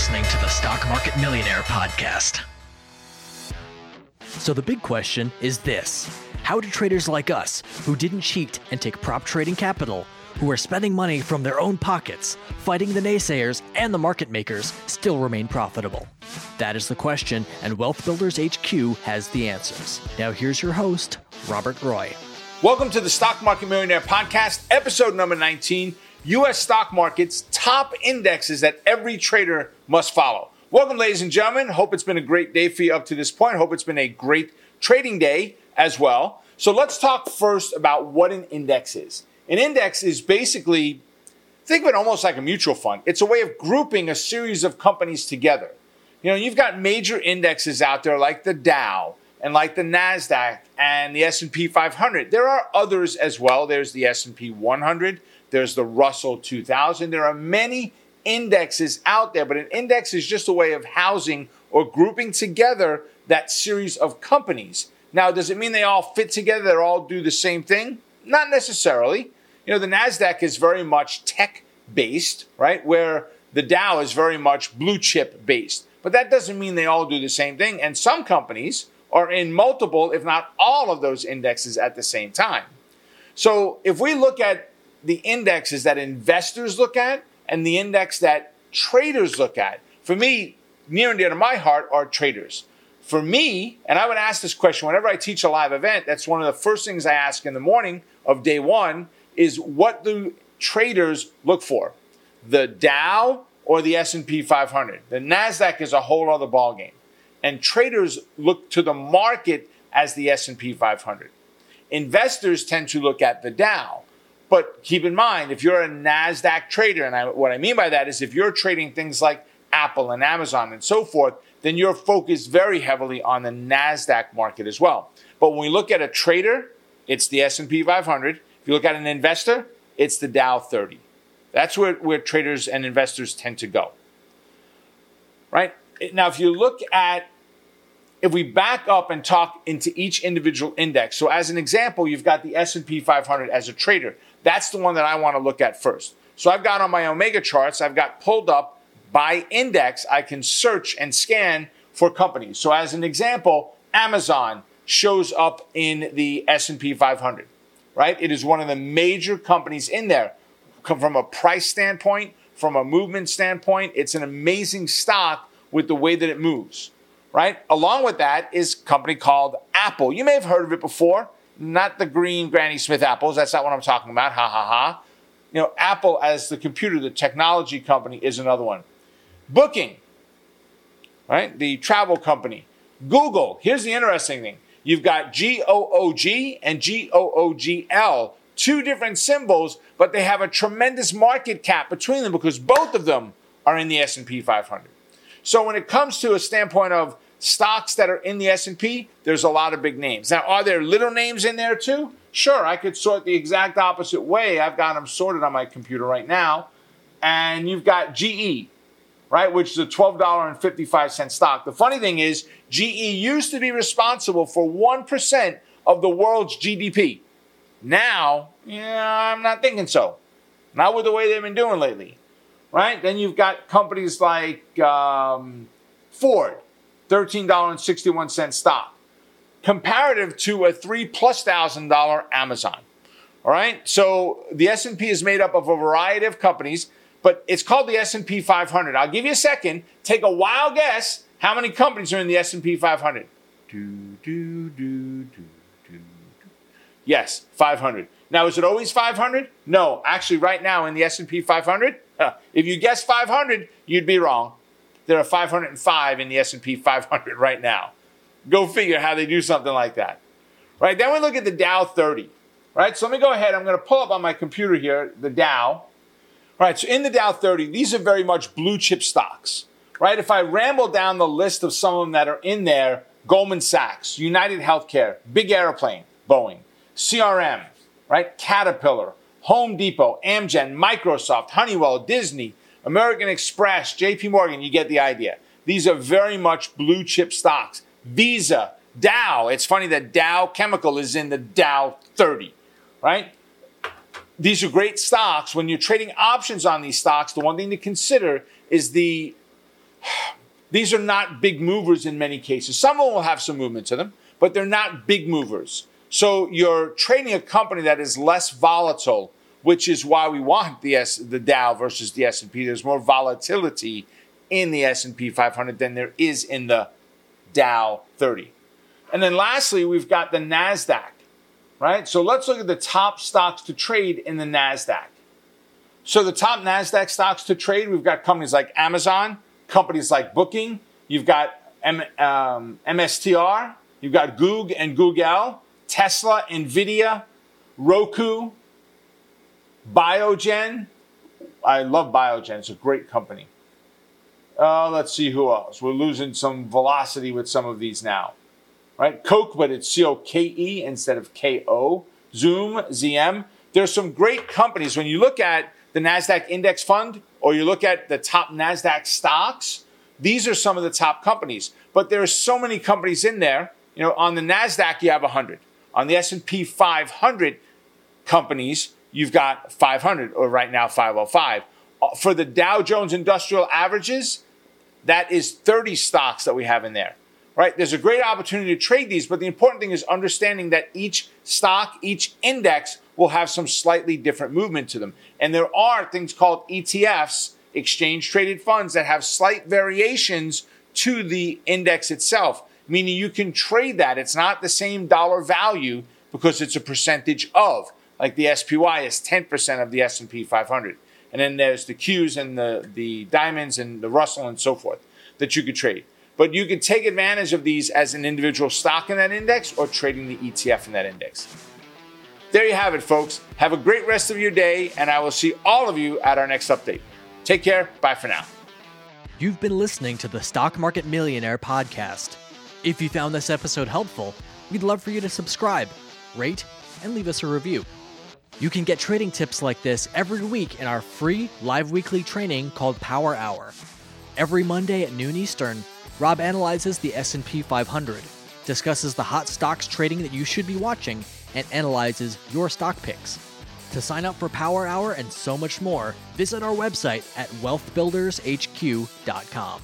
listening to the Stock Market Millionaire Podcast. So, the big question is this How do traders like us, who didn't cheat and take prop trading capital, who are spending money from their own pockets, fighting the naysayers and the market makers, still remain profitable? That is the question, and Wealth Builders HQ has the answers. Now, here's your host, Robert Roy. Welcome to the Stock Market Millionaire Podcast, episode number 19 U.S. stock markets top indexes that every trader must follow. Welcome, ladies and gentlemen. Hope it's been a great day for you up to this point. Hope it's been a great trading day as well. So let's talk first about what an index is. An index is basically, think of it almost like a mutual fund. It's a way of grouping a series of companies together. You know, you've got major indexes out there like the Dow and like the Nasdaq and the S&P 500. There are others as well. There's the S&P 100, there's the Russell 2000. There are many indexes out there, but an index is just a way of housing or grouping together that series of companies. Now, does it mean they all fit together? They all do the same thing? Not necessarily. You know, the NASDAQ is very much tech based, right? Where the Dow is very much blue chip based. But that doesn't mean they all do the same thing. And some companies are in multiple, if not all of those indexes at the same time. So if we look at the indexes that investors look at and the index that traders look at, for me, near and dear to my heart are traders. For me, and I would ask this question whenever I teach a live event, that's one of the first things I ask in the morning of day one is what do traders look for? The Dow or the S&P 500? The Nasdaq is a whole other ballgame and traders look to the market as the S&P 500. Investors tend to look at the Dow. But keep in mind, if you're a NASDAQ trader, and I, what I mean by that is if you're trading things like Apple and Amazon and so forth, then you're focused very heavily on the NASDAQ market as well. But when we look at a trader, it's the S&P 500. If you look at an investor, it's the Dow 30. That's where, where traders and investors tend to go. Right? Now, if you look at if we back up and talk into each individual index. So as an example you've got the s&p 500 as a trader. That's the one that i want to look at first. So i've got on my omega charts i've got pulled up by index i can search and scan for companies. So as an example amazon shows up in the s&p 500 right? It is one of the major companies in there. Come from a price standpoint from a movement standpoint it's an amazing stock with the way that it moves, right? Along with that is company called Apple. You may have heard of it before, not the green Granny Smith apples. That's not what I'm talking about. Ha ha ha. You know, Apple as the computer, the technology company is another one. Booking, right? The travel company. Google. Here's the interesting thing. You've got G O O G and G O O G L, two different symbols, but they have a tremendous market cap between them because both of them are in the S&P 500. So when it comes to a standpoint of stocks that are in the S&P, there's a lot of big names. Now, are there little names in there too? Sure, I could sort the exact opposite way. I've got them sorted on my computer right now. And you've got GE, right, which is a $12.55 stock. The funny thing is, GE used to be responsible for 1% of the world's GDP. Now, yeah, I'm not thinking so. Not with the way they've been doing lately right? Then you've got companies like um, Ford, $13.61 stock, comparative to a three plus thousand dollar Amazon. All right, so the S&P is made up of a variety of companies, but it's called the S&P 500. I'll give you a second. Take a wild guess. How many companies are in the S&P 500? Do, do, do, do, do. Yes, 500. Now, is it always 500? No, actually, right now in the S&P 500, if you guessed 500, you'd be wrong. There are 505 in the S&P 500 right now. Go figure how they do something like that. Right? Then we look at the Dow 30. Right? So let me go ahead. I'm going to pull up on my computer here the Dow. Right? So in the Dow 30, these are very much blue chip stocks. Right? If I ramble down the list of some of them that are in there, Goldman Sachs, United Healthcare, Big Airplane, Boeing, CRM, right? Caterpillar, Home Depot, Amgen, Microsoft, Honeywell, Disney, American Express, JP Morgan, you get the idea. These are very much blue chip stocks. Visa, Dow. It's funny that Dow Chemical is in the Dow 30, right? These are great stocks. When you're trading options on these stocks, the one thing to consider is the these are not big movers in many cases. Some of them will have some movement to them, but they're not big movers. So you're trading a company that is less volatile, which is why we want the S, the Dow versus the S&P. There's more volatility in the S&P 500 than there is in the Dow 30. And then lastly, we've got the Nasdaq, right? So let's look at the top stocks to trade in the Nasdaq. So the top Nasdaq stocks to trade, we've got companies like Amazon, companies like Booking, you've got M- um, MSTR, you've got Goog and Google, Tesla, Nvidia, Roku, Biogen. I love Biogen; it's a great company. Uh, let's see who else. We're losing some velocity with some of these now, right? Coke, but it's C O K E instead of K O. Zoom, ZM. There's some great companies when you look at the NASDAQ index fund or you look at the top NASDAQ stocks, these are some of the top companies. But there are so many companies in there. You know, on the NASDAQ, you have 100. On the S&P 500 companies, you've got 500 or right now 505. Uh, for the Dow Jones Industrial Averages, that is 30 stocks that we have in there. Right? There's a great opportunity to trade these, but the important thing is understanding that each stock, each index will have some slightly different movement to them. And there are things called ETFs, exchange traded funds, that have slight variations to the index itself, meaning you can trade that. It's not the same dollar value because it's a percentage of. Like the SPY is 10% of the S&P 500. And then there's the Qs and the, the diamonds and the Russell and so forth that you could trade. But you can take advantage of these as an individual stock in that index or trading the ETF in that index. There you have it, folks. Have a great rest of your day, and I will see all of you at our next update. Take care. Bye for now. You've been listening to the Stock Market Millionaire podcast. If you found this episode helpful, we'd love for you to subscribe, rate, and leave us a review. You can get trading tips like this every week in our free live weekly training called Power Hour. Every Monday at noon Eastern, Rob analyzes the S&P 500, discusses the hot stocks trading that you should be watching, and analyzes your stock picks. To sign up for Power Hour and so much more, visit our website at wealthbuildershq.com.